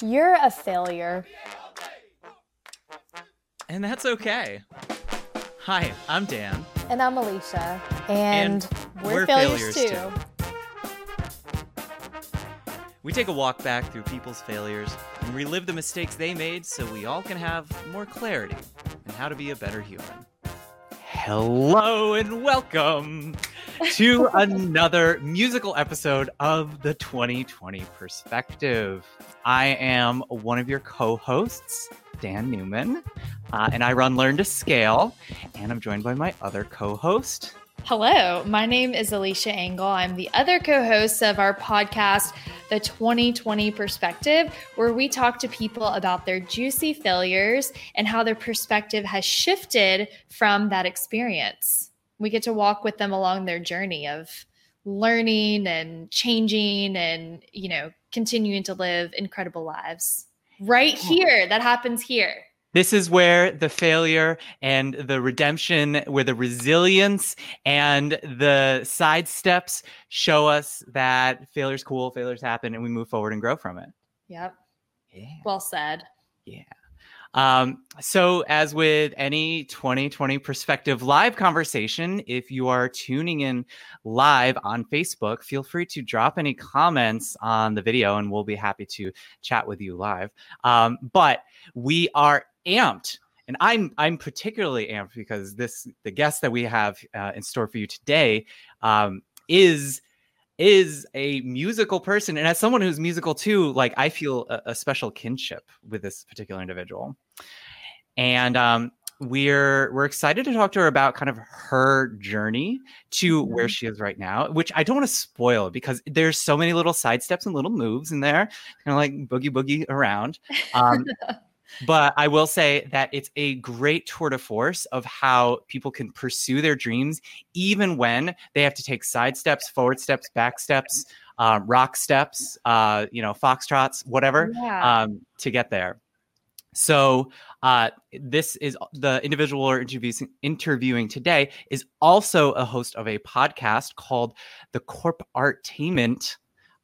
You're a failure. And that's okay. Hi, I'm Dan. And I'm Alicia. And, And we're, we're failures, failures, too. We take a walk back through people's failures and relive the mistakes they made so we all can have more clarity in how to be a better human. Hello and welcome to another musical episode of the 2020 Perspective. I am one of your co hosts, Dan Newman, uh, and I run Learn to Scale, and I'm joined by my other co host, Hello, my name is Alicia Engel. I'm the other co host of our podcast, The 2020 Perspective, where we talk to people about their juicy failures and how their perspective has shifted from that experience. We get to walk with them along their journey of learning and changing and, you know, continuing to live incredible lives. Right here, that happens here. This is where the failure and the redemption, where the resilience and the side steps show us that failure's cool, failures happen, and we move forward and grow from it. Yep. Yeah. Well said. Yeah. Um, so, as with any 2020 perspective live conversation, if you are tuning in live on Facebook, feel free to drop any comments on the video and we'll be happy to chat with you live. Um, but we are amped. And I'm I'm particularly amped because this the guest that we have uh, in store for you today um, is is a musical person and as someone who's musical too like i feel a, a special kinship with this particular individual. And um, we're we're excited to talk to her about kind of her journey to where she is right now which i don't want to spoil because there's so many little side steps and little moves in there kind of like boogie boogie around. Um, but I will say that it's a great tour de force of how people can pursue their dreams, even when they have to take side steps, forward steps, back steps, uh, rock steps, uh, you know, foxtrots, whatever, Yeah. um, to get there. So uh, this is the individual we're interviewing, interviewing today is also a host of a podcast called the Corp Artainment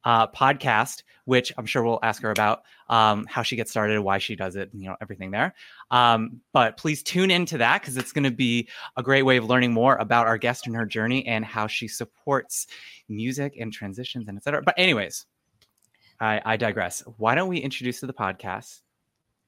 uh, podcast, which I'm sure we'll ask her about um, how she gets started, why she does it, you know, everything there. Um, but please tune into that because it's going to be a great way of learning more about our guest and her journey and how she supports music and transitions and etc. But anyways, I, I digress. Why don't we introduce to the podcast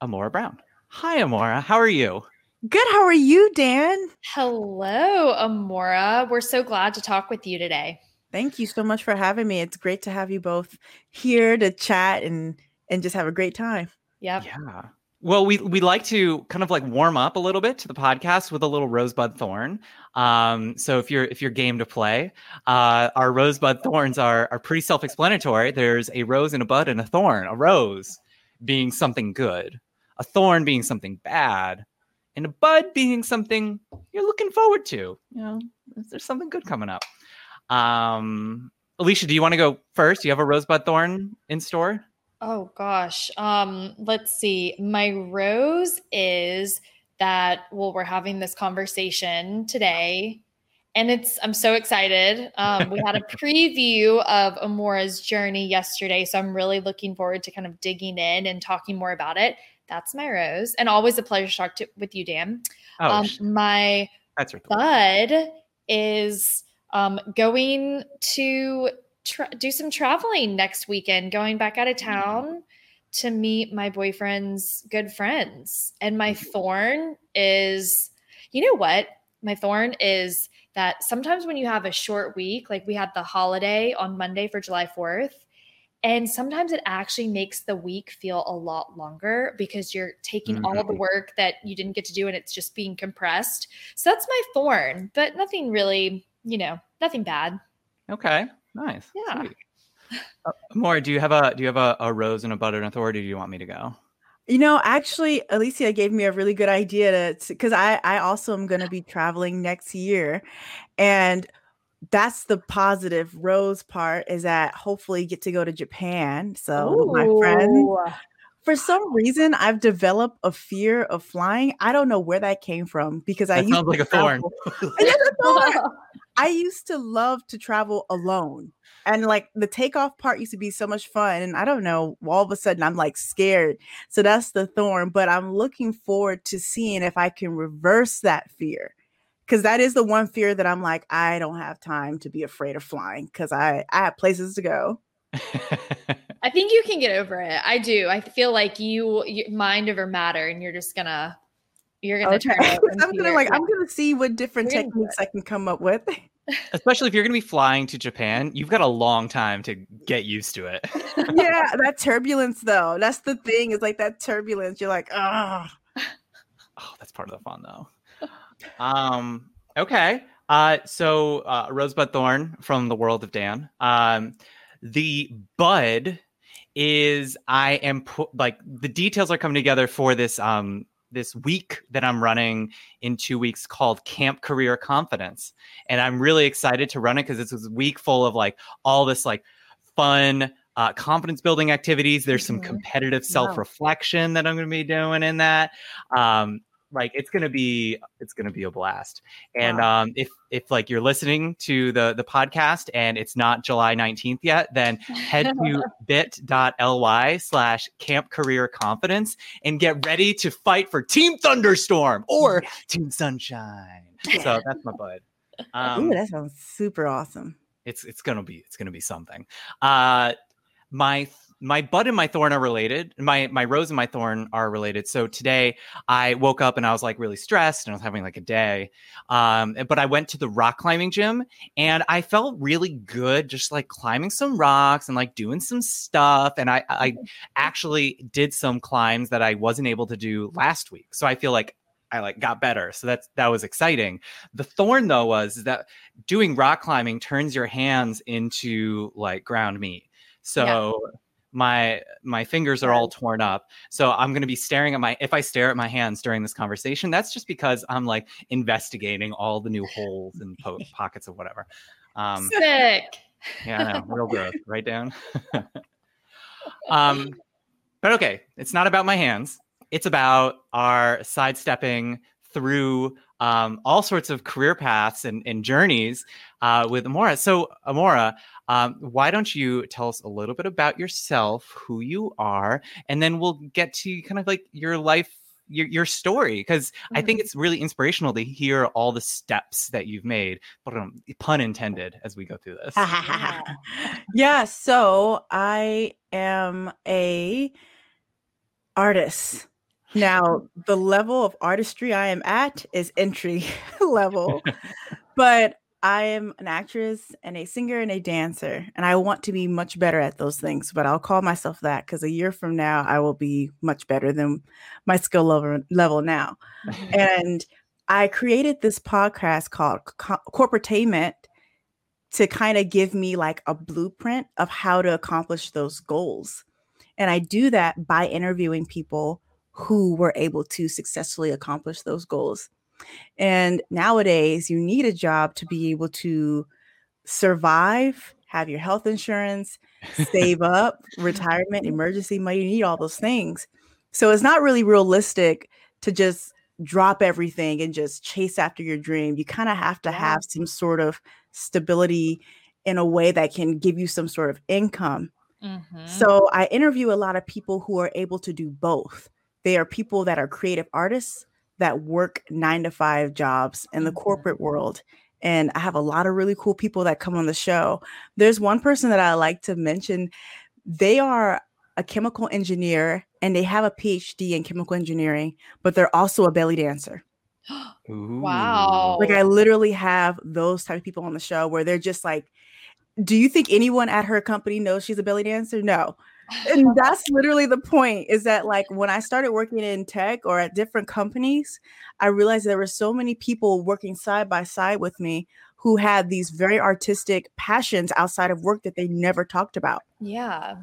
Amora Brown? Hi, Amora. How are you? Good. How are you, Dan? Hello, Amora. We're so glad to talk with you today. Thank you so much for having me. It's great to have you both here to chat and and just have a great time. Yep. Yeah. Well, we we like to kind of like warm up a little bit to the podcast with a little rosebud thorn. Um, so if you're if you're game to play, uh, our rosebud thorns are are pretty self-explanatory. There's a rose and a bud and a thorn. A rose being something good, a thorn being something bad, and a bud being something you're looking forward to. You know, there's something good coming up. Um, Alicia, do you want to go first? You have a rosebud thorn in store? Oh gosh. Um, let's see. My rose is that well, we're having this conversation today. And it's I'm so excited. Um, we had a preview of Amora's journey yesterday. So I'm really looking forward to kind of digging in and talking more about it. That's my rose. And always a pleasure to talk to, with you, Dan. Oh, um, my that's bud is um, going to tra- do some traveling next weekend, going back out of town to meet my boyfriend's good friends. And my thorn is, you know what? My thorn is that sometimes when you have a short week, like we had the holiday on Monday for July 4th, and sometimes it actually makes the week feel a lot longer because you're taking all of the Mhm. work that you didn't get to do and it's just being compressed. So that's my thorn, but nothing really, you know, nothing bad. Okay, nice. Yeah. Sweet. Uh, More, do you have a do you have a, a rose and a bud and a thorn? Or do you want me to go? You know, actually, Alicia gave me a really good idea to because I I also am going to be traveling next year, and that's the positive rose part is that hopefully get to go to Japan. So with my friends, for some reason, I've developed a fear of flying. I don't know where that came from because I That used sounds to like a thorn. travel- It is a thorn. I used to love to travel alone. And like the takeoff part used to be so much fun. And I don't know, all of a sudden I'm like scared. So that's the thorn. But I'm looking forward to seeing if I can reverse that fear. Cause that is the one fear that I'm like, I don't have time to be afraid of flying because I, I have places to go. I think you can get over it. I do. I feel like you, you mind over matter, and you're just gonna you're gonna Okay. turn it. I'm gonna like I'm gonna see what different We're techniques I can come up with. Especially if you're going to be flying to Japan, you've got a long time to get used to it. yeah, that turbulence though. That's the thing. Is like that turbulence. You're like, ah. Oh, that's part of the fun though. Um, okay. Uh, so uh, Rosebud Thorn from the world of Dan. Um, the bud is I am pu- like the details are coming together for this um this week that I'm running in two weeks called Camp Career Confidence, and I'm really excited to run it because it's a week full of like all this like fun. Uh, confidence building activities. There's some Mhm. competitive self reflection that I'm going to be doing in that. Um, like it's gonna be it's gonna be a blast. And Wow. um if if like you're listening to the the podcast and it's not july 19th yet then head to bit.ly slash camp career confidence and get ready to fight for team thunderstorm or team sunshine. So that's my bud. Um Ooh, that sounds super awesome. it's it's gonna be it's gonna be something. Uh my my bud and my thorn are related my my rose and my thorn are related so today i woke up and i was like really stressed and i was having like a day um but i went to the rock climbing gym and i felt really good just like climbing some rocks and like doing some stuff and i i actually did some climbs that i wasn't able to do last week so i feel like I like got better. So that's that was exciting. The thorn though was that doing rock climbing turns your hands into like ground meat. So my my fingers are all torn up. So I'm going to be staring at my if I stare at my hands during this conversation, that's just because I'm like investigating all the new holes and po- pockets of whatever. Um Sick. yeah, real growth, right down. um, but okay, it's not about my hands. It's about our sidestepping through um, all sorts of career paths and, and journeys uh, with Amora. So, Amora, um, why don't you tell us a little bit about yourself, who you are, and then we'll get to kind of like your life. Your, your story because I think Mhm. it's really inspirational to hear all the steps that you've made, pun intended as we go through this. yeah, so I am a artist. Now, the level of artistry I am at is entry level, but I am an actress and a singer and a dancer, and I want to be much better at those things. But I'll call myself that because a year from now, I will be much better than my skill level, level now. and I created this podcast called Co- Corpartainment to kind of give me like a blueprint of how to accomplish those goals. And I do that by interviewing people who were able to successfully accomplish those goals. And nowadays, you need a job to be able to survive, have your health insurance, save up, retirement, emergency money. You need all those things. So it's not really realistic to just drop everything and just chase after your dream. You kind of have to have some sort of stability in a way that can give you some sort of income. Mhm. So I interview a lot of people who are able to do both. They are people that are creative artists that work nine to five jobs in the Mhm. corporate world. And I have a lot of really cool people that come on the show. There's one person that I like to mention. They are a chemical engineer and they have a PhD in chemical engineering, but they're also a belly dancer. Wow. Like I literally have those type of people on the show where they're just like, do you think anyone at her company knows she's a belly dancer? No. And that's literally the point is that like when I started working in tech or at different companies, I realized there were so many people working side by side with me who had these very artistic passions outside of work that they never talked about. Yeah.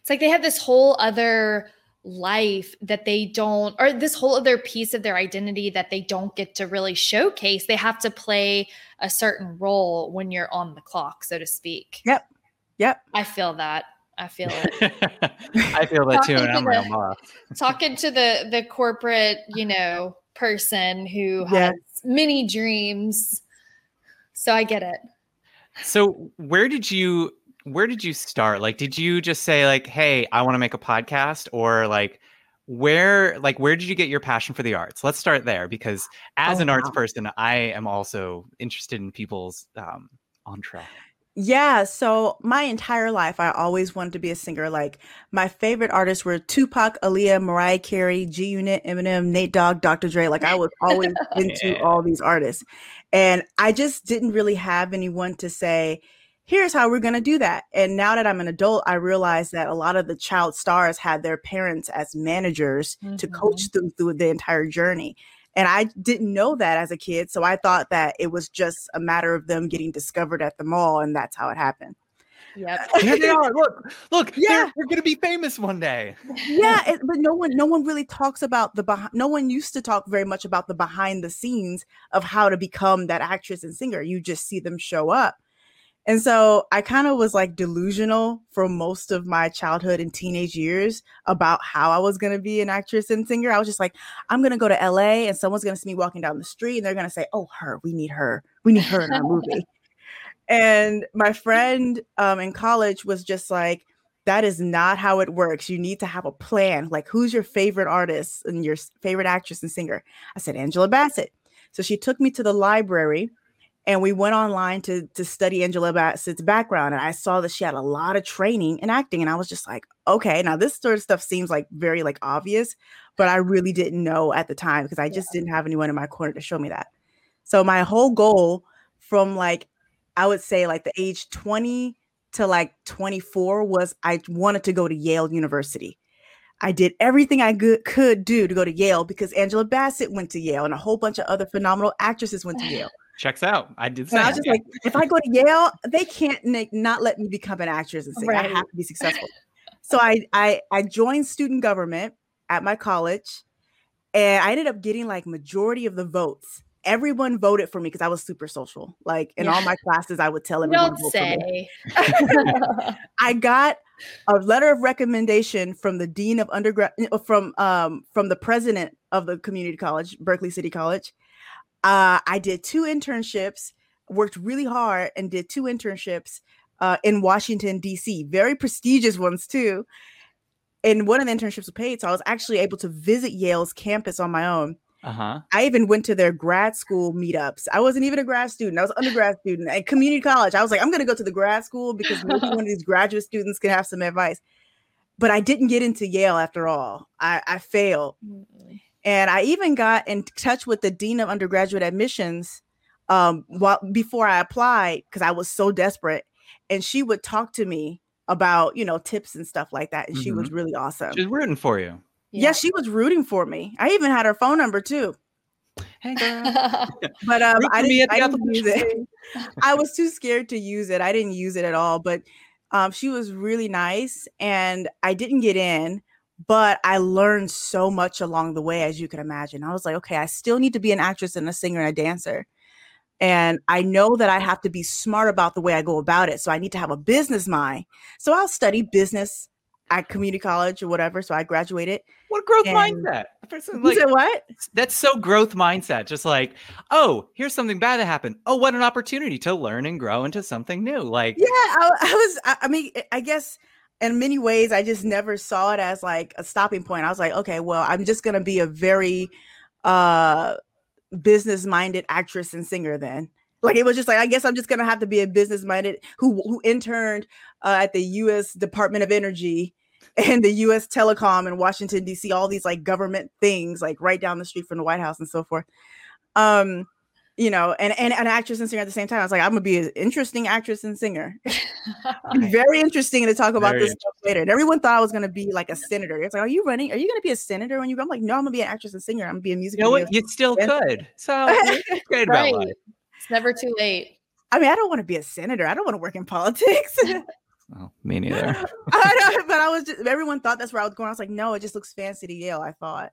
It's like they have this whole other life that they don't, or this whole other piece of their identity that they don't get to really showcase. They have to play a certain role when you're on the clock, so to speak. Yep. Yep. I feel that. I feel it. I feel that too, Talking and to I'm real the-. Talking to the the corporate, you know, person who Yeah. has many dreams. So I get it. So where did you where did you start? Like did you just say like, "Hey, I want to make a podcast," or like where like where did you get your passion for the arts? Let's start there because as Oh, an arts wow. person, I am also interested in people's um entree. Yeah, so my entire life, I always wanted to be a singer. Like my favorite artists were Tupac, Aaliyah, Mariah Carey, G Unit, Eminem, Nate Dogg, Dr. Dre. Like I was always into Yeah. all these artists, and I just didn't really have anyone to say, "Here's how we're gonna do that." And now that I'm an adult, I realize that a lot of the child stars had their parents as managers to coach mm-hmm. them through the entire journey. And I didn't know that as a kid. So I thought that it was just a matter of them getting discovered at the mall. And that's how it happened. Yep. Here they are. Look, look. Yeah. they're, they're gonna be famous one day. yeah. It, but no one, no one really talks about the, behind, no one used to talk very much about the behind the scenes of how to become that actress and singer. You just see them show up. And so I kind of was like delusional for most of my childhood and teenage years about how I was going to be an actress and singer. I was just like, I'm going to go to LA and someone's going to see me walking down the street and they're going to say, Oh, her, we need her. We need her in our movie. And my friend um, in college was just like, that is not how it works. You need to have a plan. Like, who's your favorite artist and your favorite actress and singer? I said, Angela Bassett. So she took me to the library and we went online to to study Angela Bassett's background. And I saw that she had a lot of training in acting. And I was just like, okay, now this sort of stuff seems like very like obvious, but I really didn't know at the time because I just didn't have anyone in my corner to show me that. So my whole goal from like, I would say like the age 20 to like 24 was I wanted to go to Yale University. I did everything I could do to go to Yale because Angela Bassett went to Yale and a whole bunch of other phenomenal actresses went to Yale. Checks out. I did the And I was just like, if I go to Yale, they can't na- not let me become an actress and sing. I have to be successful. so I, I I joined student government at my college, and I ended up getting like majority of the votes. Everyone voted for me because I was super social. Like in all my classes, I would tell everyone. Don't to vote for me. say. I got a letter of recommendation from the dean of undergrad from um from the president of the community college, Berkeley City College. Uh, I did two internships, worked really hard, and did two internships uh, in Washington D.C. Very prestigious ones too. And one of the internships was paid, so I was actually able to visit Yale's campus on my own. Uh-huh. I even went to their grad school meetups. I wasn't even a grad student. I was an undergrad student at community college. I was like, I'm going to go to the grad school because maybe one of these graduate students can have some advice. But I didn't get into Yale after all. I, I failed. And I even got in touch with the dean of undergraduate admissions um, while before I applied because I was so desperate. And she would talk to me about, you know, tips and stuff like that. And she was really awesome. She's rooting for you. yeah, she was rooting for me. I even had her phone number too. Hey girl. But um, I didn't, I didn't use it. I was too scared to use it. I didn't use it at all. But um, she was really nice, and I didn't get in. But I learned so much along the way, as you can imagine. I was like, okay, I still need to be an actress and a singer and a dancer. And I know that I have to be smart about the way I go about it. So I need to have a business mind. So I'll study business at community college or whatever. So I graduated. What growth And- mindset? A person You like said what? that's so growth mindset. Just like, oh, here's something bad that happened. Oh, what an opportunity to learn and grow into something new. Like, Yeah, I, I was. I, I mean, I guess in many ways, I just never saw it as like a stopping point. I was like, okay, well, I'm just gonna be a very uh business minded actress and singer then. Like it was just like I guess I'm just gonna have to be a business minded who who interned uh, at the U.S. Department of Energy and the U.S. Telecom in Washington D.C. All these like government things like right down the street from the White House and so forth. Um, you know, and and an actress and singer at the same time. I was like, I'm gonna be an interesting actress and singer. Very interesting to talk about Very this stuff later. And everyone thought I was gonna be like a senator. It's like, are you running? Are you gonna be a senator when you? Go? I'm like, no, I'm gonna be an actress and singer. I'm gonna be a music. you know what? You still Yeah. could. So it's great about Right. life. It's never too late. I mean, I don't want to be a senator. I don't want to work in politics. Oh, me neither. I know, but I was just everyone thought that's where I was going. I was like, no, it just looks fancy to Yale. I thought.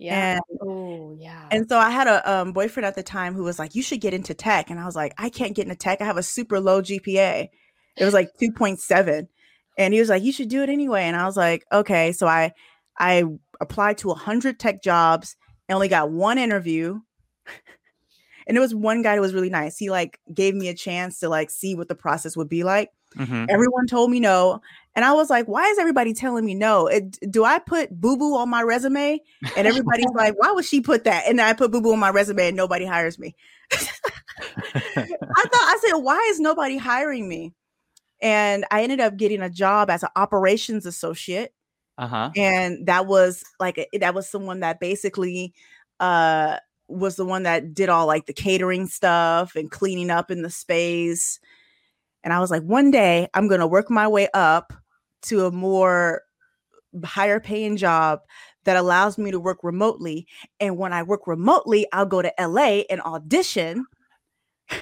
Yeah. And oh, yeah. and so I had a um, boyfriend at the time who was like, you should get into tech. And I was like, I can't get into tech. I have a super low GPA. It was like 2.7. And he was like, you should do it anyway. And I was like, okay. So I I applied to 100 tech jobs and only got one interview. And it was one guy who was really nice. He like gave me a chance to like see what the process would be like. Mhm. Everyone told me no. And I was like, why is everybody telling me no? It, do I put boo boo on my resume? And everybody's like, why would she put that? And I put boo boo on my resume and nobody hires me. I thought, I said, why is nobody hiring me? And I ended up getting a job as an operations associate. Uh-huh. And that was like, a, that was someone that basically uh, was the one that did all like the catering stuff and cleaning up in the space. And I was like, one day I'm going to work my way up to a more higher paying job that allows me to work remotely. And when I work remotely, I'll go to LA and audition.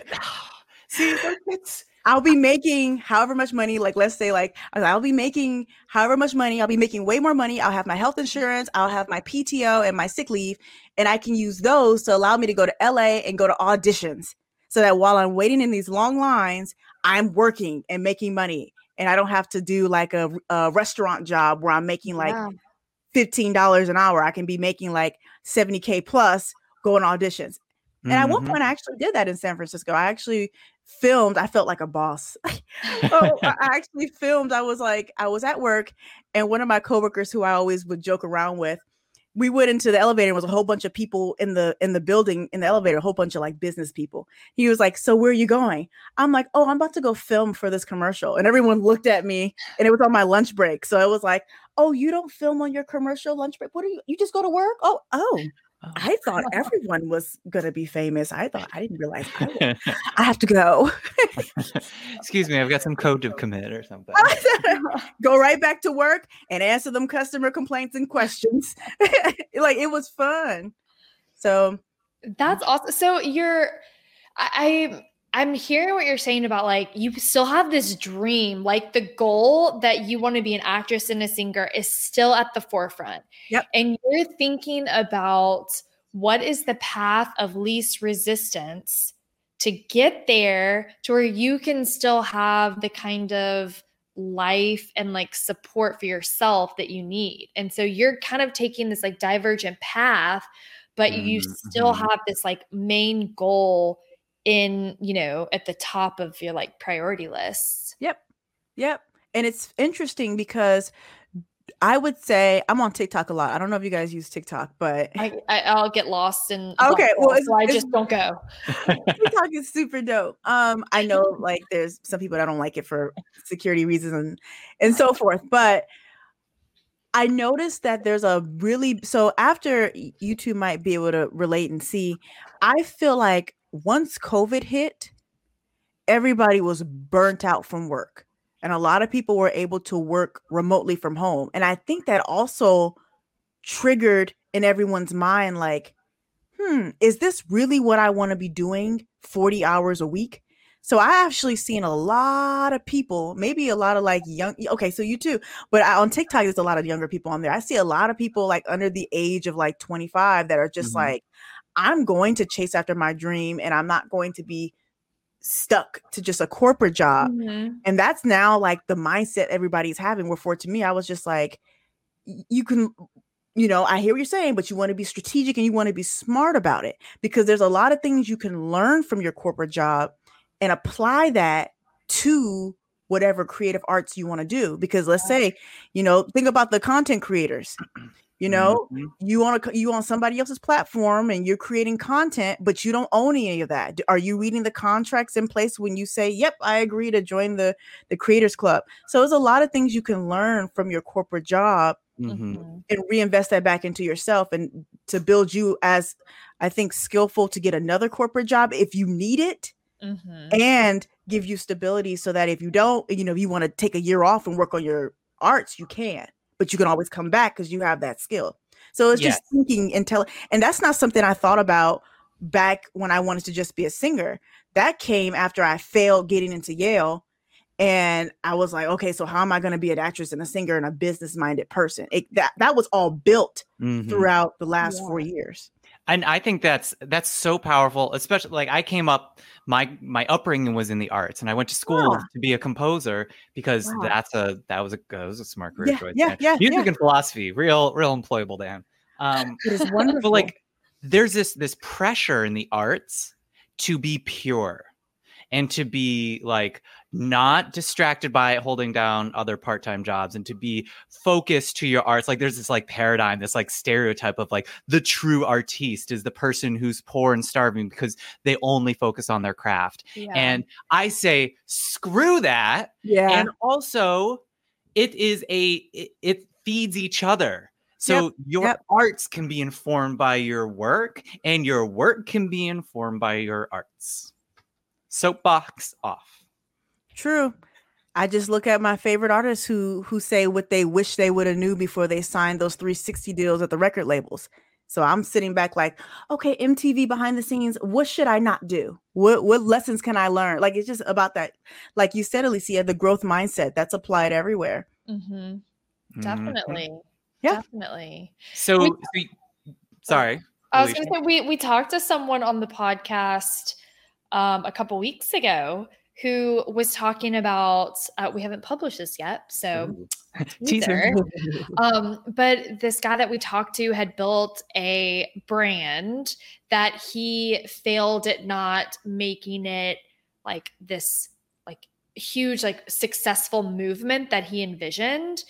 See, it's I'll be making however much money, like let's say, like I'll be making however much money. I'll be making way more money. I'll have my health insurance, I'll have my PTO and my sick leave, and I can use those to allow me to go to LA and go to auditions. So that while I'm waiting in these long lines, I'm working and making money, and I don't have to do like a, a restaurant job where I'm making like Wow. fifteen dollars an hour. I can be making like seventy k plus going auditions. And at one point, I mm-hmm. actually did that in San Francisco. I actually filmed. I felt like a boss. oh, I actually filmed. I was like, I was at work, and one of my coworkers, who I always would joke around with, we went into the elevator. and was a whole bunch of people in the in the building in the elevator. A whole bunch of like business people. He was like, "So where are you going?" I'm like, "Oh, I'm about to go film for this commercial." And everyone looked at me, and it was on my lunch break. So it was like, "Oh, you don't film on your commercial lunch break? What are you? You just go to work? Oh, oh." Oh. I thought everyone was gonna be famous. I thought I didn't realize I, I have to go. Excuse me, I've got some code to commit or something. go right back to work and answer them customer complaints and questions. like it was fun. So That's mm. awesome. So you're, I, I, I'm hearing what you're saying about like you still have this dream, like the goal that you want to be an actress and a singer is still at the forefront. Yep. And you're thinking about what is the path of least resistance to get there to where you can still have the kind of life and like support for yourself that you need. And so you're kind of taking this like divergent path, but you still Mhm. have this like main goal in, you know, at the top of your like priority list. Yep. Yep. And it's interesting because I would say I'm on TikTok a lot. I don't know if you guys use TikTok, but I, I I'll get lost in Okay, well, it's- so I it's- just don't go. TikTok is super dope. Um, I know like there's some people that don't like it for security reasons and and so forth, but I noticed that there's a really so after you two might be able to relate and see, I feel like once COVID hit, everybody was burnt out from work. And a lot of people were able to work remotely from home. And I think that also triggered in everyone's mind like, hmm, is this really what I want to be doing 40 hours a week? So I actually seen a lot of people, maybe a lot of like young, okay, so you too, but I, on TikTok, there's a lot of younger people on there. I see a lot of people like under the age of like 25 that are just Mhm. like, I'm going to chase after my dream and I'm not going to be stuck to just a corporate job. Mhm. And that's now like the mindset everybody's having. Where for to me, I was just like, you can, you know, I hear what you're saying, but you want to be strategic and you want to be smart about it because there's a lot of things you can learn from your corporate job and apply that to whatever creative arts you want to do. Because let's say, you know, think about the content creators. You know, Mhm. you on a you on somebody else's platform and you're creating content, but you don't own any of that. Are you reading the contracts in place when you say, "Yep, I agree to join the the Creators Club"? So there's a lot of things you can learn from your corporate job Mhm. Mhm. and reinvest that back into yourself and to build you as I think skillful to get another corporate job if you need it Mhm. and give you stability so that if you don't, you know, if you want to take a year off and work on your arts, you can, but you can always come back because you have that skill. So it's just thinking and tell, and that's not something I thought about back when I wanted to just be a singer. That came after I failed getting into Yale. And I was like, okay, so how am I going to be an actress and a singer and a business minded person? It, that that was all built Mhm. throughout the last four years. And i think that's that's so powerful especially like i came up my my upbringing was in the arts and i went to school to be a composer because Wow. that's a that was a that was a smart career Yeah, choice yeah, man. yeah, music yeah. and philosophy real real employable dan um It is wonderful. but like there's this this pressure in the arts to be pure and to be like not distracted by holding down other part-time jobs and to be focused to your arts like there's this like paradigm this like stereotype of like the true artiste is the person who's poor and starving because they only focus on their craft Yeah. and i say screw that Yeah. and also it is a it, it feeds each other so your yep. arts can be informed by your work and your work can be informed by your arts soapbox off True. I just look at my favorite artists who who say what they wish they would have knew before they signed those 360 deals at the record labels. So I'm sitting back like, okay, MTV behind the scenes, what should I not do? What what lessons can I learn? Like it's just about that, like you said, Alicia, the growth mindset that's applied everywhere. hmm Mhm. Definitely. Yeah. Definitely. so, We- so sorry I was Alicia. going to say we we talked to someone on the podcast um, a couple weeks ago who was talking about. Uh, we haven't published this yet, so teaser. Um, but this guy that we talked to had built a brand that he failed at not making it like this like huge like successful movement that he envisioned.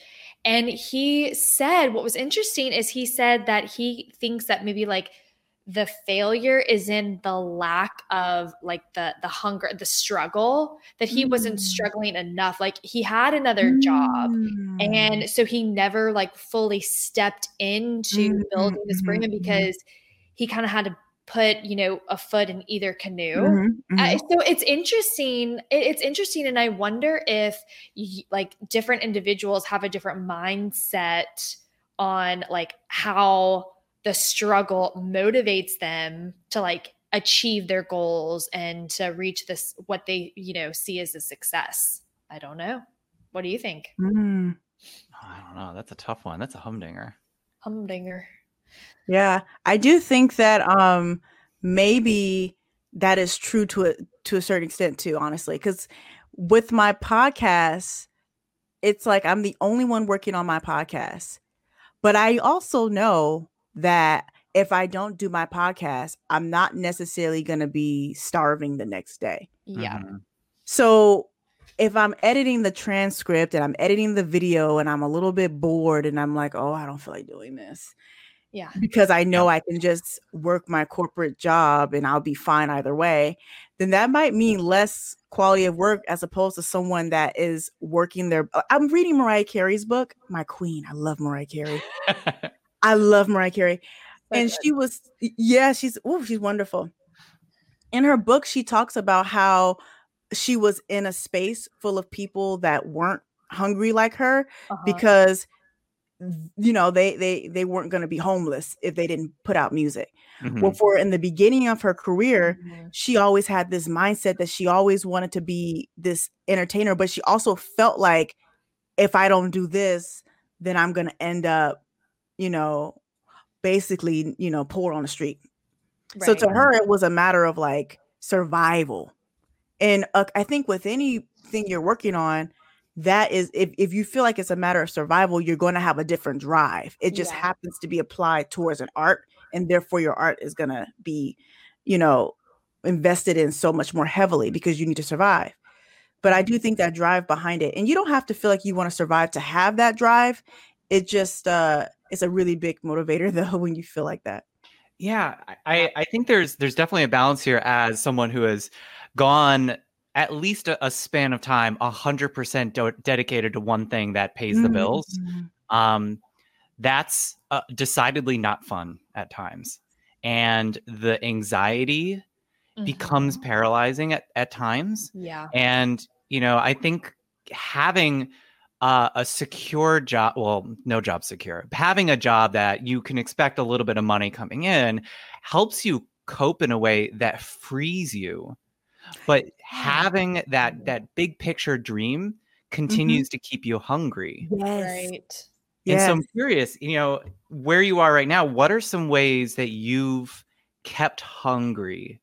And he said what was interesting is he said that he thinks that maybe like the failure is in the lack of like the the hunger the struggle that he wasn't Mm. struggling enough like he had another job Mm. and so he never like fully stepped into Mhm, building this mhm, brand mhm. because he kind of had to put you know a foot in either canoe Mhm, I- mhm. so it's interesting it- it's interesting and i wonder if like different individuals have a different mindset on like how the struggle motivates them to like achieve their goals and to reach this what they you know see as a success. I don't know. What do you think? Mm. i don't know. That's a tough one. That's a humdinger. Humdinger. Yeah, I do think that um maybe that is true to a to a certain extent too, honestly, because with my podcast, it's like I'm the only one working on my podcast. But I also know that if I don't do my podcast, I'm not necessarily going to be starving the next day. yeah Mhm. So if I'm editing the transcript and I'm editing the video and I'm a little bit bored and I'm like, oh, I don't feel like doing this yeah because I know I can just work my corporate job and I'll be fine either way, then that might mean less quality of work as opposed to someone that is working their. uh, I'm reading Mariah Carey's book, My Queen. I love Mariah Carey. I love Mariah Carey. So and good. she was, yeah, she's, oh, she's wonderful. In her book, she talks about how she was in a space full of people that weren't hungry like her Uh-huh. because you know they they they weren't going to be homeless if they didn't put out music Mhm. well for in the beginning of her career Mhm. she always had this mindset that she always wanted to be this entertainer but she also felt like if i don't do this then i'm going to end up you know basically you know poor on the street. So to her it was a matter of like survival. And uh, i think with anything you're working on that is if, if you feel like it's a matter of survival you're going to have a different drive. It just Yeah. happens to be applied towards an art and therefore your art is going to be you know invested in so much more heavily because you need to survive. But i do think that drive behind it and you don't have to feel like you want to survive to have that drive. It just uh it's a really big motivator though when you feel like that Yeah, I- I, I think there's there's definitely a balance here as someone who has gone at least a, a span of time hundred percent dedicated to one thing that pays the bills. Mhm. Um, that's uh, decidedly not fun at times, and the anxiety becomes Mhm. paralyzing at, at times. yeah And you know, I think having uh, a secure job, well, no job secure, having a job that you can expect a little bit of money coming in helps you cope in a way that frees you. But having that that big picture dream continues to keep you hungry. yes right And so I'm curious, you know, where you are right now, what are some ways that you've kept hungry?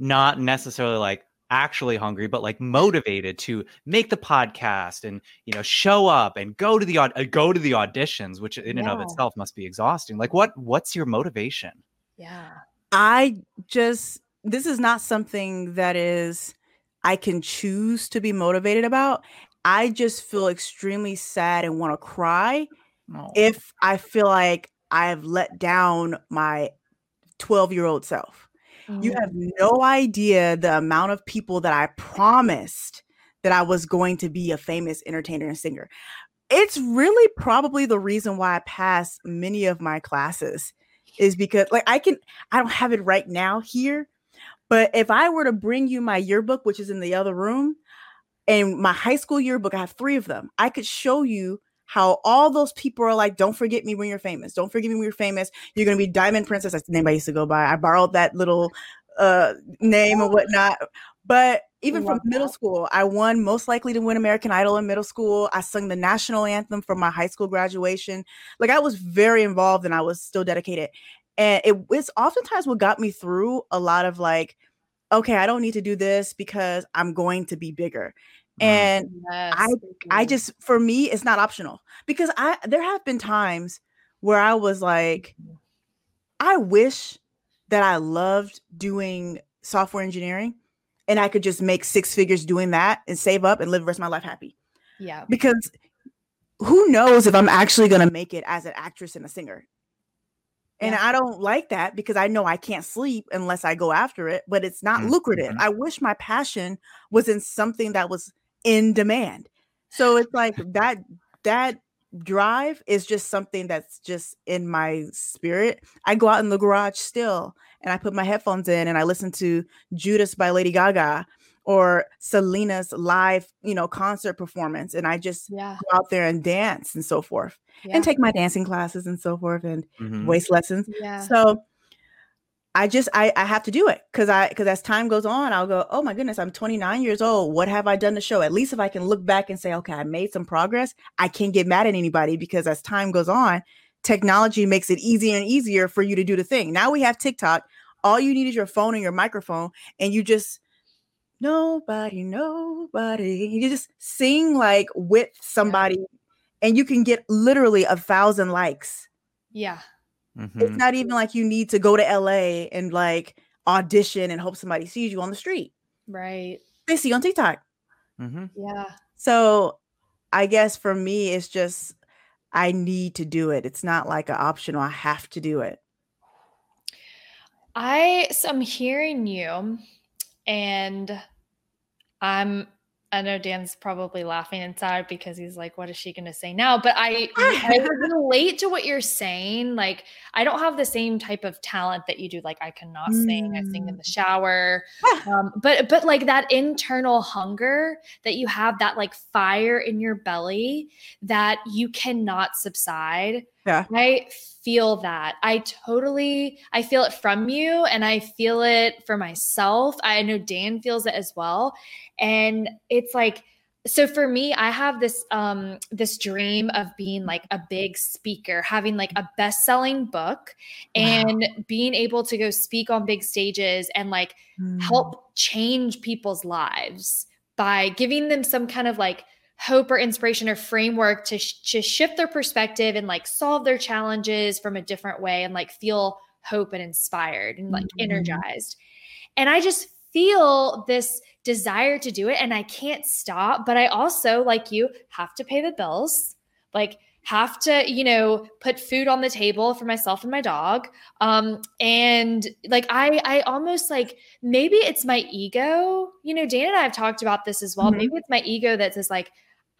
Not necessarily like actually hungry, but like motivated to make the podcast and you know show up and go to the uh, go to the auditions, which in and of itself must be exhausting. Like what what's your motivation? yeah I just this is not something that is I can choose to be motivated about. I just feel extremely sad and want to cry Oh. if I feel like I've let down my 12 year old self. You Mm. have no idea the amount of people that I promised that I was going to be a famous entertainer and singer. It's really probably the reason why I passed many of my classes is because like I can I don't have it right now here, but if I were to bring you my yearbook which is in the other room and my high school yearbook I have 3 of them. I could show you how all those people are like, don't forget me when you're famous. Don't forget me when you're famous. You're gonna be Diamond Princess. That's the name I used to go by. I borrowed that little uh name and whatnot. But even from Love middle school, I won most likely to win American Idol in middle school. I sung the national anthem for my high school graduation. Like I was very involved and I was still dedicated. And it was oftentimes what got me through a lot of like, okay, I don't need to do this because I'm going to be bigger. Mm. And Yes, I- I just for me it's not optional because I there have been times where I was like I wish that I loved doing software engineering and I could just make six figures doing that and save up and live the rest of my life happy yeah. because who knows if I'm actually going to make it as an actress and a singer and Yeah. I don't like that because I know I can't sleep unless I go after it but it's not Mm, lucrative. I wish my passion was in something that was in demand so it's like that that drive is just something that's just in my spirit. I go out in the garage still and I put my headphones in and I listen to Judas by Lady Gaga or Selena's live, you know, concert performance and I just Yeah. go out there and dance and so forth Yeah. and take my dancing classes and so forth and Mhm. voice lessons. yeah. So I just I, I have to do it because I because as time goes on, I'll go, oh my goodness, I'm 29 years old. What have I done to show? At least if I can look back and say, okay, I made some progress, I can't get mad at anybody because as time goes on, technology makes it easier and easier for you to do the thing. Now we have TikTok. All you need is your phone and your microphone, and you just nobody, nobody. You just sing like with somebody, and you can get literally a thousand likes. yeah. It's Mhm. not even like you need to go to LA and like audition and hope somebody sees you on the street. Right. They see you on TikTok. Mhm. Yeah. So I guess for me, it's just I need to do it. It's not like an optional. I have to do it. I so I'm hearing you and I'm I know Dan's probably laughing inside because he's like, what is she gonna say now? But I I relate to what you're saying. Like, I don't have the same type of talent that you do. Like, I cannot sing, I sing in the shower. Um, but but like that internal hunger that you have, that like fire in your belly that you cannot subside. Yeah. I feel that. I totally I feel it from you and I feel it for myself. I know Dan feels it as well. And it's like so for me I have this um this dream of being like a big speaker, having like a best-selling book and being able to go speak on big stages and like Mm. help change people's lives by giving them some kind of like hope or inspiration or framework to, sh- to shift their perspective and like solve their challenges from a different way and like feel hope and inspired and like Mhm. energized. And I just feel this desire to do it and I can't stop, but I also like you have to pay the bills. Like have to, you know, put food on the table for myself and my dog. Um and like I I almost like maybe it's my ego. You know, Dan and I have talked about this as well. Mhm. Maybe it's my ego that says like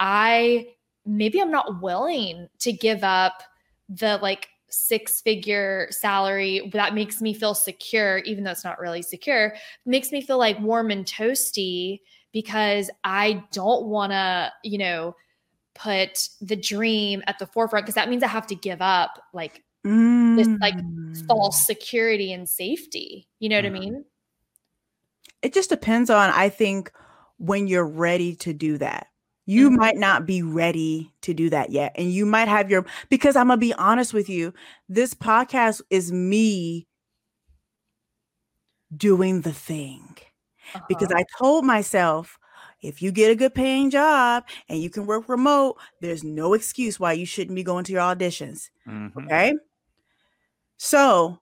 I maybe I'm not willing to give up the like six figure salary that makes me feel secure even though it's not really secure makes me feel like warm and toasty because I don't want to, you know, put the dream at the forefront because that means I have to give up like this, like, Mm. false security and safety. You know what I Mhm. mean? It just depends on, I think, when you're ready to do that. You Mhm. might not be ready to do that yet. And you might have your, because I'm going to be honest with you, this podcast is me doing the thing. Because Uh-huh. I told myself, if you get a good paying job and you can work remote, there's no excuse why you shouldn't be going to your auditions. Mhm. Okay. So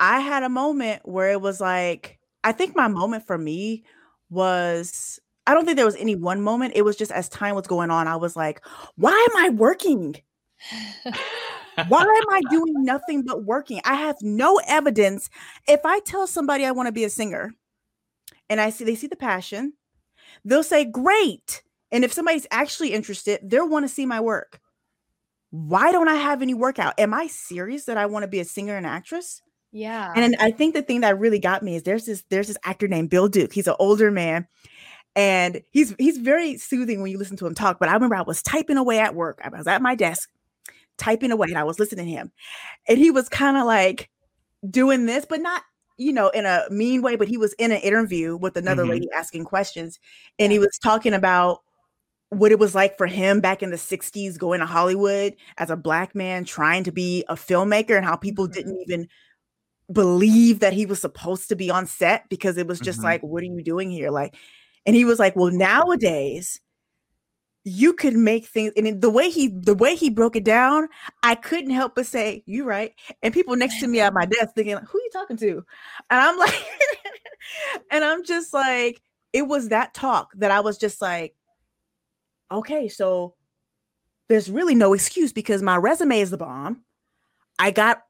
I had a moment where it was like, I think my moment for me was I don't think there was any one moment. It was just as time was going on, I was like, why am I working? why am I doing nothing but working? I have no evidence. If I tell somebody I want to be a singer and I see they see the passion, they'll say, Great. And if somebody's actually interested, they'll want to see my work. Why don't I have any workout? Am I serious that I want to be a singer and actress? Yeah. And I think the thing that really got me is there's this there's this actor named Bill Duke. He's an older man and he's he's very soothing when you listen to him talk. But I remember I was typing away at work. I was at my desk typing away and I was listening to him. And he was kind of like doing this, but not, you know, in a mean way, but he was in an interview with another Mhm. lady asking questions. And he was talking about what it was like for him back in the 60s going to Hollywood as a black man trying to be a filmmaker and how people Mhm. didn't even believe that he was supposed to be on set because it was just Mhm. like what are you doing here like and he was like well nowadays you could make things and the way he the way he broke it down i couldn't help but say you right. And people next to me at my desk thinking who are you talking to? And i'm like and i'm just like it was that talk that i was just like okay so there's really no excuse because my resume is the bomb. I got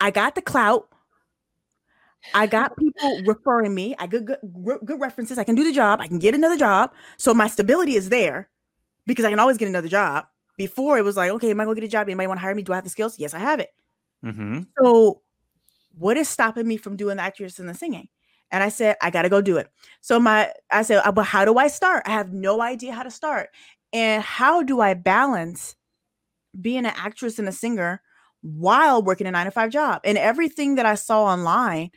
i got the clout I got people referring me. I good, good good references. I can do the job. I can get another job. So my stability is there because I can always get another job. Before it was like, okay, am I gonna get a job? Anybody want to hire me? Do I have the skills? Yes, I have it. hmm So what is stopping me from doing the actress and the singing? And I said, I gotta go do it. So my I said, "Uh, but how do I start? I have no idea how to start. And how do I balance being an actress and a singer while working a nine to five job? And everything that I saw online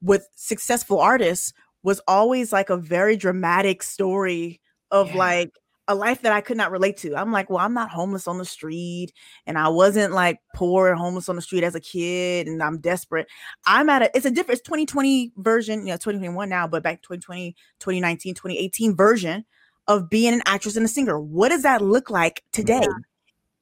with successful artists was always like a very dramatic story of Yeah. like a life that I could not relate to. I'm like, well, I'm not homeless on the street and I wasn't like poor and homeless on the street as a kid and I'm desperate. I'm at a it's a different it's 2020 version, you know, 2021 now, but back 2020, 2019, 2018 version of being an actress and a singer. What does that look like today?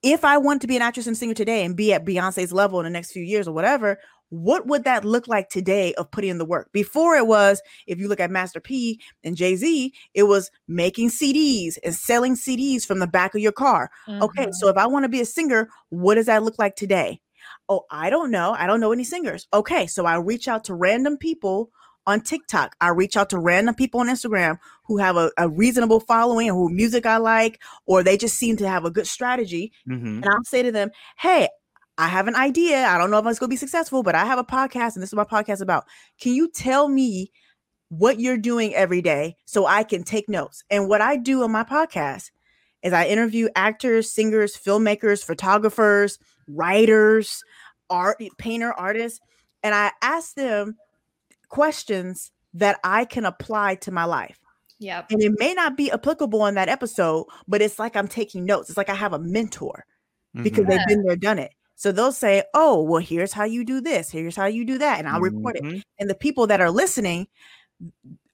If I want to be an actress and singer today and be at Beyonce's level in the next few years or whatever, what would that look like today of putting in the work? Before it was, if you look at Master P and Jay Z, it was making CDs and selling CDs from the back of your car. Okay, Mhm. so if I want to be a singer, what does that look like today? Oh, I don't know. I don't know any singers. Okay, so I reach out to random people on TikTok. I reach out to random people on Instagram who have a, a reasonable following or who music I like, or they just seem to have a good strategy. hmm And I'll say to them, hey, I have an idea. I don't know if it's going to be successful, but I have a podcast and this is my podcast about. Can you tell me what you're doing every day so I can take notes? And what I do on my podcast is I interview actors, singers, filmmakers, photographers, writers, art, painter, artists, and I ask them questions that I can apply to my life. Yeah. And it may not be applicable in that episode, but it's like I'm taking notes. It's like I have a mentor because Mhm. they've been there, done it. So they'll say, "Oh, well, here's how you do this. Here's how you do that," and I'll report it. Mhm. And the people that are listening,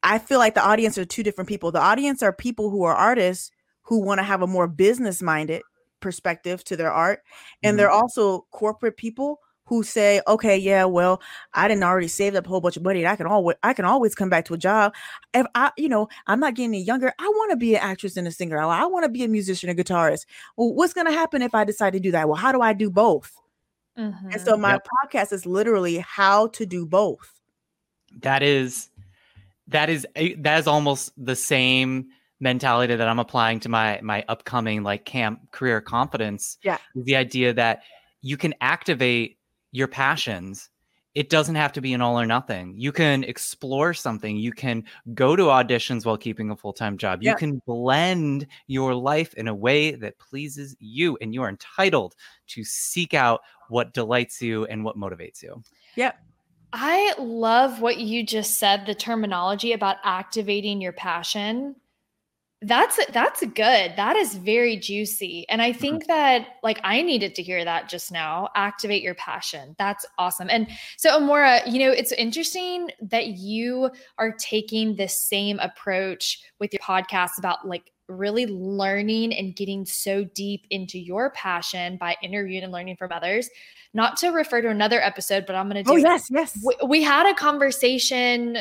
I feel like the audience are two different people. The audience are people who are artists who want to have a more business-minded perspective to their art, and they're also corporate people who say, "Okay, yeah, well, I didn't already save up a whole bunch of money, and I can always I can always come back to a job. If I, you know, I'm not getting any younger. I want to be an actress and a singer. I, want to be a musician, a guitarist. Well, what's going to happen if I decide to do that? Well, how do I do both? And Mhm. so my Yep. podcast is literally how to do both. That is, that is, that is almost the same mentality that I'm applying to my my upcoming like camp career confidence. Yeah. The idea that you can activate your passions. It doesn't have to be an all or nothing. You can explore something. You can go to auditions while keeping a full-time job. You can blend your life in a way that pleases you and you are entitled to seek out what delights you and what motivates you. Yeah. I love what you just said, the terminology about activating your passion. That's that's good. That is very juicy. And I mm-hmm. think that like I needed to hear that just now. Activate your passion. That's awesome. And so Amora, you know, it's interesting that you are taking this same approach with your podcast about like really learning and getting so deep into your passion by interviewing and learning from others. Not to refer to another episode, but I'm going to Oh do. yes, yes. We, we had a conversation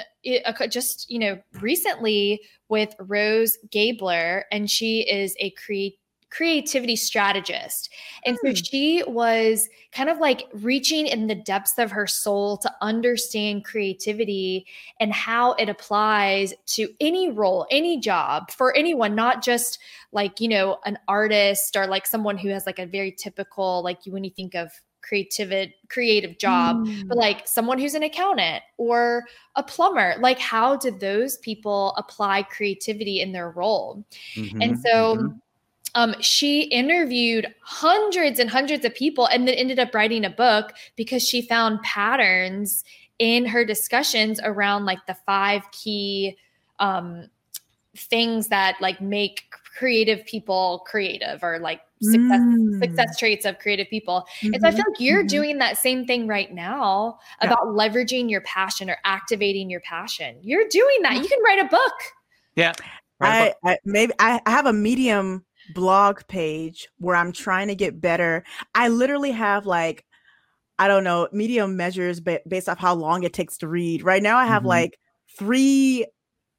just you know recently with Rose Gabler, and she is a create creativity strategist. And so Hmm. she was kind of like reaching in the depths of her soul to understand creativity and how it applies to any role, any job for anyone, not just like, you know, an artist or like someone who has like a very typical, like you when you think of creative creative job, Mm. but like someone who's an accountant or a plumber, like how did those people apply creativity in their role? And Mhm, so mhm. Um, she interviewed hundreds and hundreds of people and then ended up writing a book because she found patterns in her discussions around like the five key um, things that like make creative people creative or like success Mm. success traits of creative people and so I Mhm, feel like you're mhm. doing that same thing right now Yeah. about leveraging your passion or activating your passion. You're doing that. You can write a book. yeah. Right, I, I maybe I, I have a medium blog page where I'm trying to get better. I literally have like I don't know medium measures ba- based off how long it takes to read. Right now I have Mhm. like three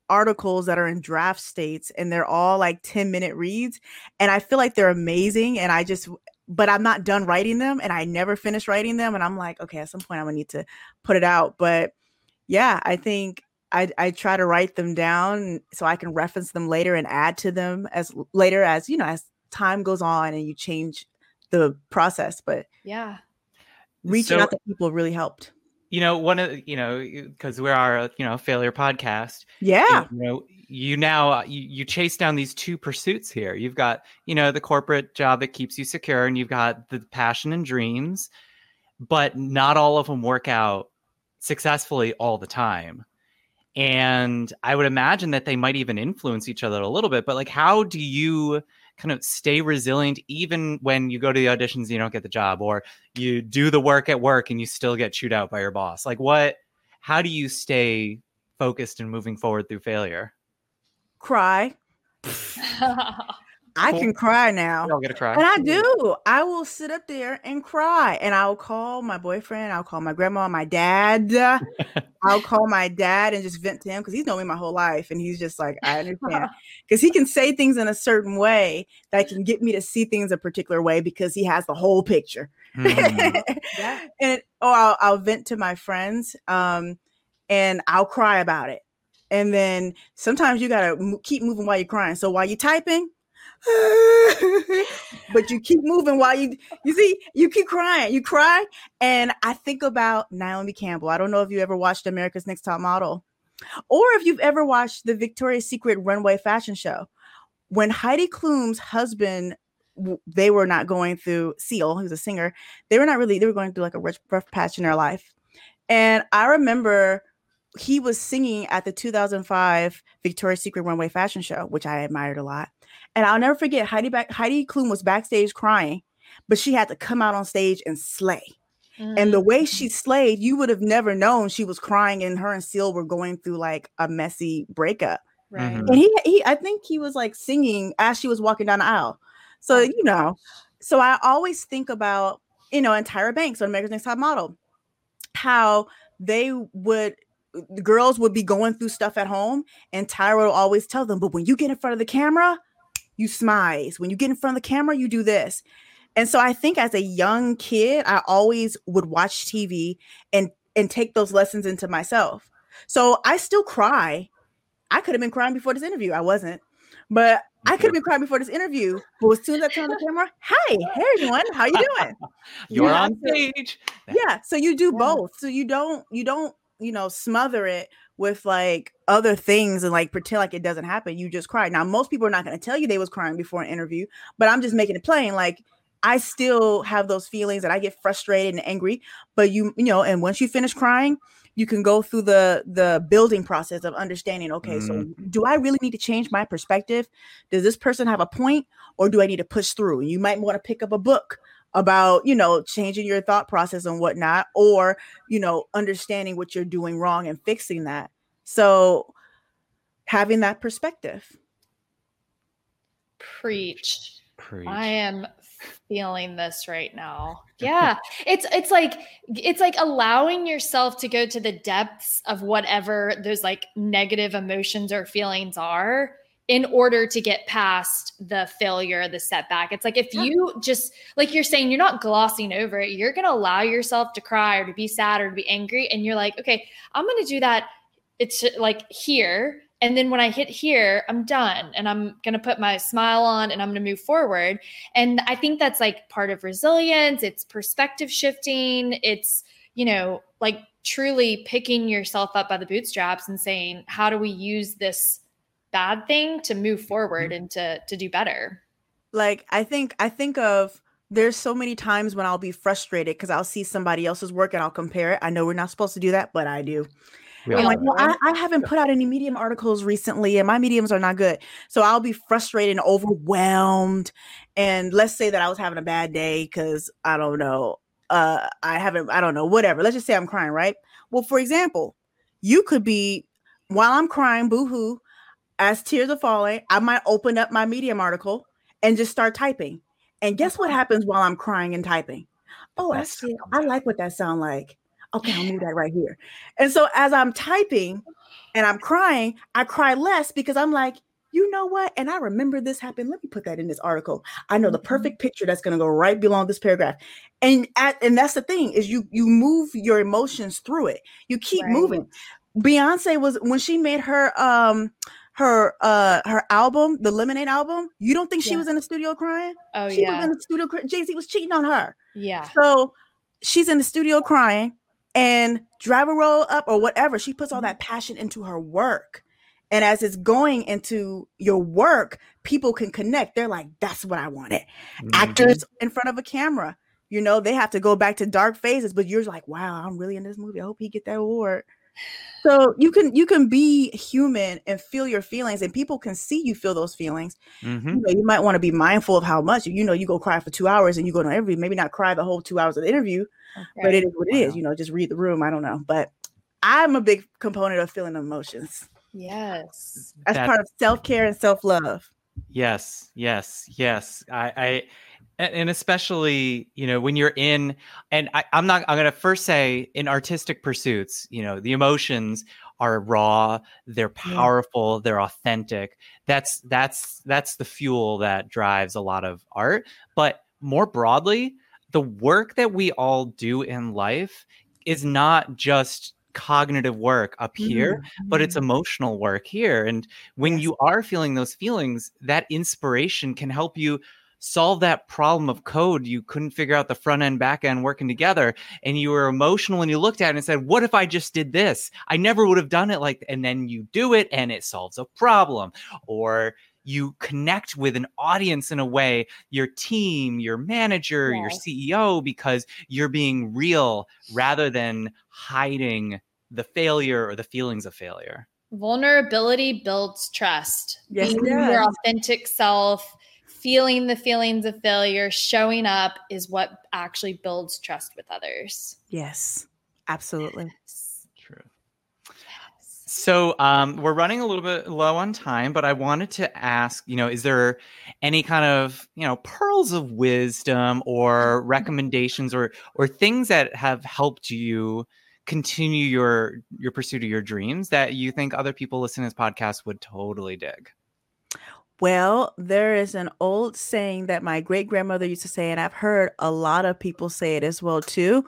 articles that are in draft states and they're all like 10 minute reads and I feel like they're amazing and I just but I'm not done writing them and I never finish writing them and I'm like okay at some point I'm going to need to put it out but yeah, I think I I try to write them down so I can reference them later and add to them as later as you know as time goes on and you change the process. But Yeah. reaching So- out to people really helped. you know one of you know because we are a, you know failure podcast Yeah. you know you now uh, you, you chase down these two pursuits here you've got you know the corporate job that keeps you secure and you've got the passion and dreams but not all of them work out successfully all the time and i would imagine that they might even influence each other a little bit but like how do you kind of stay resilient even when you go to the auditions and you don't get the job or you do the work at work and you still get chewed out by your boss like what how do you stay focused and moving forward through failure Cry. I Cool. can cry now. we all get a cry And I do. I will sit up there and cry. And I'll call my boyfriend. I'll call my grandma, my dad. I'll call my dad and just vent to him because he's known me my whole life. And he's just like, I understand. Because he can say things in a certain way that can get me to see things a particular way because he has the whole picture. Mhm. Yeah. and or I'll, I'll vent to my friends um and I'll cry about it. And then sometimes you gotta mo- keep moving while you're crying. So while you're typing, but you keep moving while you you see you keep crying, you cry, and I think about Naomi Campbell. I don't know if you ever watched America's Next Top Model, or if you've ever watched the Victoria's Secret runway fashion show. When Heidi Klum's husband, they were not going through Seal, who's a singer. They were not really. They were going through like a rough, rough patch in their life, and I remember he was singing at the 2005 Victoria's Secret runway fashion show, which I admired a lot. And I'll never forget Heidi back Heidi Klum was backstage crying, but she had to come out on stage and slay. And the way she slayed, you would have never known she was crying and her and Seal were going through like a messy breakup. right. Mhm. And he he I think he was like singing as she was walking down the aisle. So, you know, so I always think about, you know, and Tyra Banks on America's Next Top Model, how they would the girls would be going through stuff at home, and Tyra would always tell them, but when you get in front of the camera, you smize. When you get in front of the camera, you do this. And so I think as a young kid, I always would watch TV and and take those lessons into myself. So I still cry. I could have been crying before this interview. I wasn't. But I could have been crying before this interview. But as soon as I turned on the camera, hey, hey everyone, how you doing? you're Yeah, on so- stage yeah so you do both so you don't you don't you know smother it with like other things and like pretend like it doesn't happen you just cry now most people are not going to tell you they was crying before an interview but i'm just making it plain like i still have those feelings and i get frustrated and angry but you you know and once you finish crying you can go through the the building process of understanding okay so mm-hmm. do i really need to change my perspective? Does this person have a point or do i need to push through? You might want to pick up a book about you know changing your thought process and whatnot or you know understanding what you're doing wrong and fixing that so having that perspective Preach. Preach. I am feeling this right now. Yeah. it's it's like it's like allowing yourself to go to the depths of whatever those like negative emotions or feelings are in order to get past the failure, the setback. It's like if you just like you're saying you're not glossing over it, you're going to allow yourself to cry or to be sad or to be angry and you're like, "Okay, I'm going to do that it's like here and then when I hit here, I'm done and I'm going to put my smile on and I'm going to move forward. And I think that's like part of resilience, it's perspective shifting, it's, you know, like truly picking yourself up by the bootstraps and saying, how do we use this bad thing to move forward and to to do better? like i think i think of there's so many times when i'll be frustrated because i'll see somebody else's work and i'll compare it. I know we're not supposed to do that but i do. We i'm like well I, I haven't put out any medium articles recently and my mediums are not good. So i'll be frustrated and overwhelmed. And let's say that i was having a bad day because i don't know uh i haven't i don't know whatever. Let's just say i'm crying right? Well for example you could be while i'm crying boo-hoo as tears are falling i might open up my medium article and just start typing. And guess what happens while i'm crying and typing? Oh i see i like what that sound like. Okay i'll move that right here. And so as i'm typing and i'm crying i cry less because i'm like you know what? And i remember this happened. Let me put that in this article. I know the Mhm. perfect picture that's going to go right below this paragraph. And at, and that's the thing is you you move your emotions through it. You keep Right. moving beyonce was when she made her um her uh her album the lemonade album you don't think she was in the studio crying Oh she was in the studio cry- jay-z was cheating on her Yeah. so she's in the studio crying and drive a roll up or whatever. She puts all that passion into her work. And as it's going into your work, people can connect. They're like, that's what I wanted. Mhm. Actors in front of a camera, you know, they have to go back to dark phases, but you're like, wow, I'm really in this movie. I hope he get that award. So you can you can be human and feel your feelings, and people can see you feel those feelings Mhm. you know, you might want to be mindful of how much you know you go cry for two hours and you go to every maybe not cry the whole two hours of the interview but it is what it is Wow. you know just read the room i don't know but i'm a big component of feeling emotions Yes. that's That- part of self-care and self-love Yes, yes, yes. I, I a- and especially, you know, when you're in and I, I'm not I'm gonna first say in artistic pursuits, you know, the emotions are raw, they're powerful, they're authentic. That's that's that's the fuel that drives a lot of art. But more broadly, the work that we all do in life is not just cognitive work up here mm-hmm, but it's mm-hmm. emotional work here. And when Yes. you are feeling those feelings, that inspiration can help you solve that problem of code. You couldn't figure out the front end, back end working together, and you were emotional and you looked at it and said, What if I just did this? I never would have done it like, and then you do it and it solves a problem. Or you connect with an audience in a way, your team, your manager, your CEO, because you're being real rather than hiding the failure or the feelings of failure. Vulnerability builds trust. Yes, it Being your authentic self, feeling the feelings of failure, showing up is what actually builds trust with others. yes absolutely True. So um, we're running a little bit low on time, but I wanted to ask, you know, is there any kind of, you know, pearls of wisdom or recommendations or or things that have helped you continue your your pursuit of your dreams that you think other people listening to this podcast would totally dig? Well, there is an old saying that my great grandmother used to say, and I've heard a lot of people say it as well too.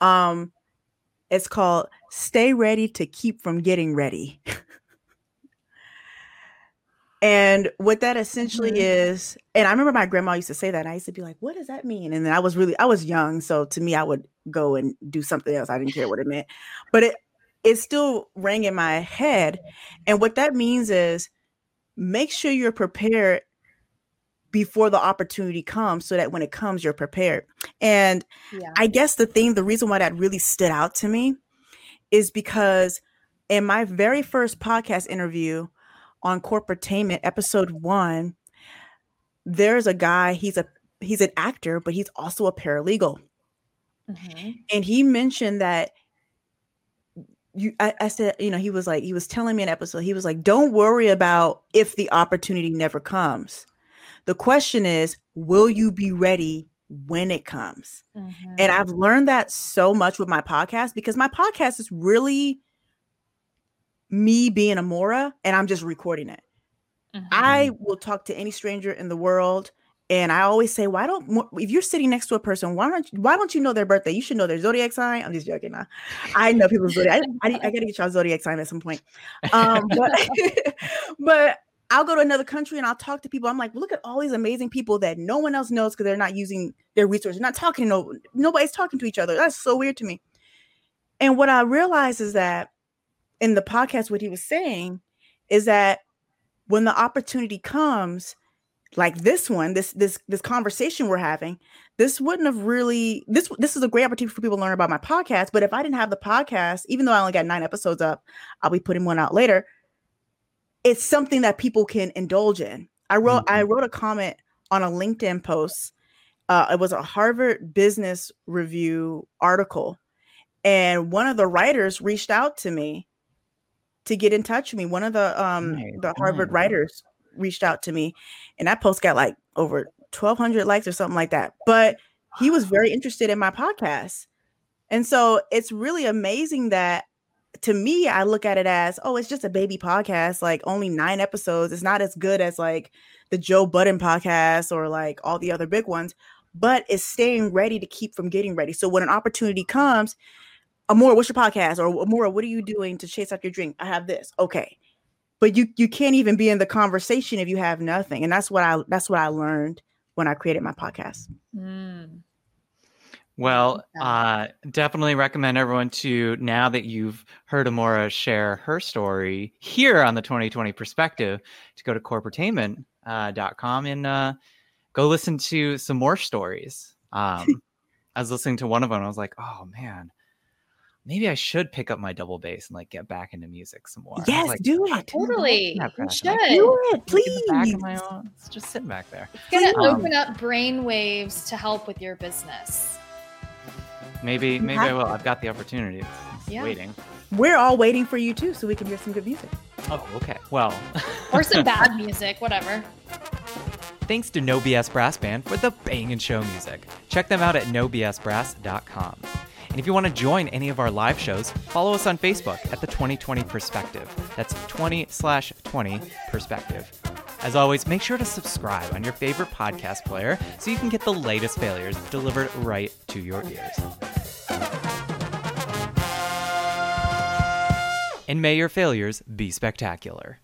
Um, it's called "Stay ready to keep from getting ready." and what that essentially Mhm. is, and I remember my grandma used to say that, and I used to be like, "What does that mean?" And then I was really, I was young, so to me, I would go and do something else. I didn't care what it meant, but it it still rang in my head. And what that means is make sure you're prepared before the opportunity comes so that when it comes you're prepared and Yeah. i guess the thing the reason why that really stood out to me is because in my very first podcast interview on Corpartainment episode one there's a guy he's a he's an actor but he's also a paralegal Mhm. and he mentioned that you I, I said you know he was like he was telling me an episode he was like don't worry about if the opportunity never comes The question is, will you be ready when it comes? Mhm. And I've learned that so much with my podcast because my podcast is really me being Amora and I'm just recording it. Mhm. I will talk to any stranger in the world. And I always say, why don't if you're sitting next to a person, why don't why don't you know their birthday? You should know their zodiac sign. I'm just joking. Now. I know people's zodiac. I, I, I gotta get y'all zodiac sign at some point. Um, but but I'll go to another country and I'll talk to people. I'm like, look at all these amazing people that no one else knows because they're not using their resources, not talking. No, nobody's talking to each other. That's so weird to me. And what I realized is that in the podcast, what he was saying is that when the opportunity comes, like this one, this this this conversation we're having, this wouldn't have really this this is a great opportunity for people to learn about my podcast. But if I didn't have the podcast, even though I only got nine episodes up, I'll be putting one out later. It's something that people can indulge in. I wrote I wrote a comment on a LinkedIn post. Uh, it was a Harvard Business Review article, and one of the writers reached out to me to get in touch with me. One of the um Nice, the Harvard nice. writers reached out to me, and that post got like over twelve hundred likes or something like that. But he was very interested in my podcast, and so it's really amazing that to me I look at it as oh it's just a baby podcast, like only nine episodes. It's not as good as like the Joe Budden podcast or like all the other big ones, but it's staying ready to keep from getting ready. So when an opportunity comes, Amora, what's your podcast? Or Amora, what are you doing to chase after your dream? I have this. Okay. But you you can't even be in the conversation if you have nothing. And that's what I that's what I learned when I created my podcast. Mm. Well, Yeah. uh, definitely recommend everyone to now that you've heard Amora share her story here on the 2020 perspective to go to corpartainment.com and uh, go listen to some more stories. Um, I was listening to one of them. I was like, oh man, maybe I should pick up my double bass and like get back into music some more. Yes, like, do it. Totally. You should. I'm like, It's Do it, Look at the back please. of my own. It's just sitting back there. It's going to Um, open up brain waves to help with your business. Maybe, maybe I will. I've got the opportunity. It's, it's Yeah. waiting. We're all waiting for you too, so we can hear some good music. Oh, okay. Well, Or some bad music, whatever. thanks to No BS Brass Band for the bangin' show music. Check them out at nobsbrass.com. And if you want to join any of our live shows, follow us on Facebook at the 2020 Perspective. That's 20 slash 20 Perspective. As always, make sure to subscribe on your favorite podcast player so you can get the latest failures delivered right to your ears. And may your failures be spectacular.